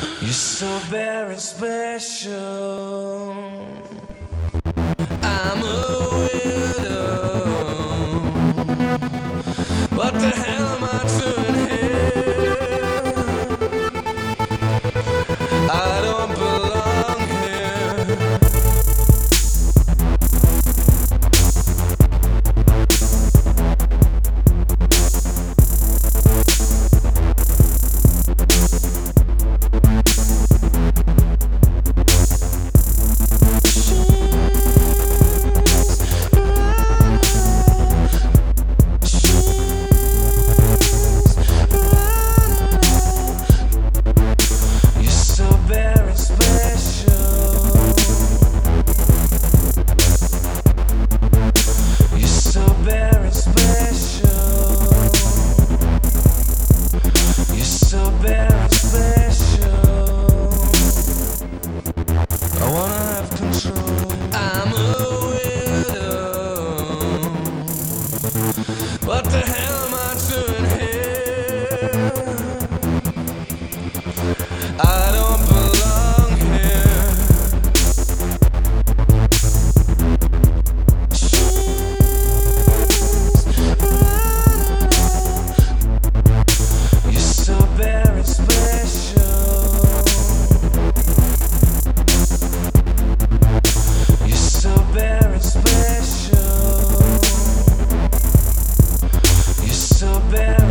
You're so very special. I'm a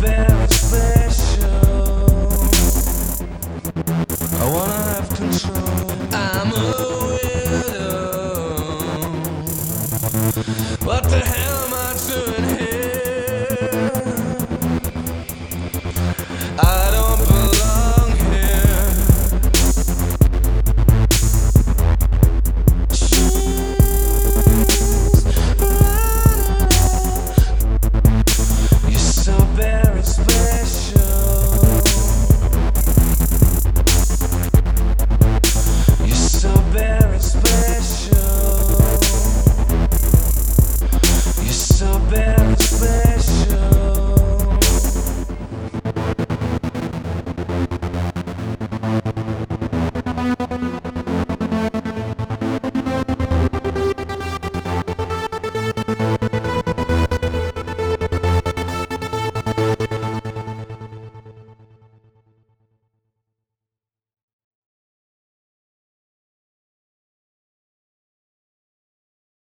velvet.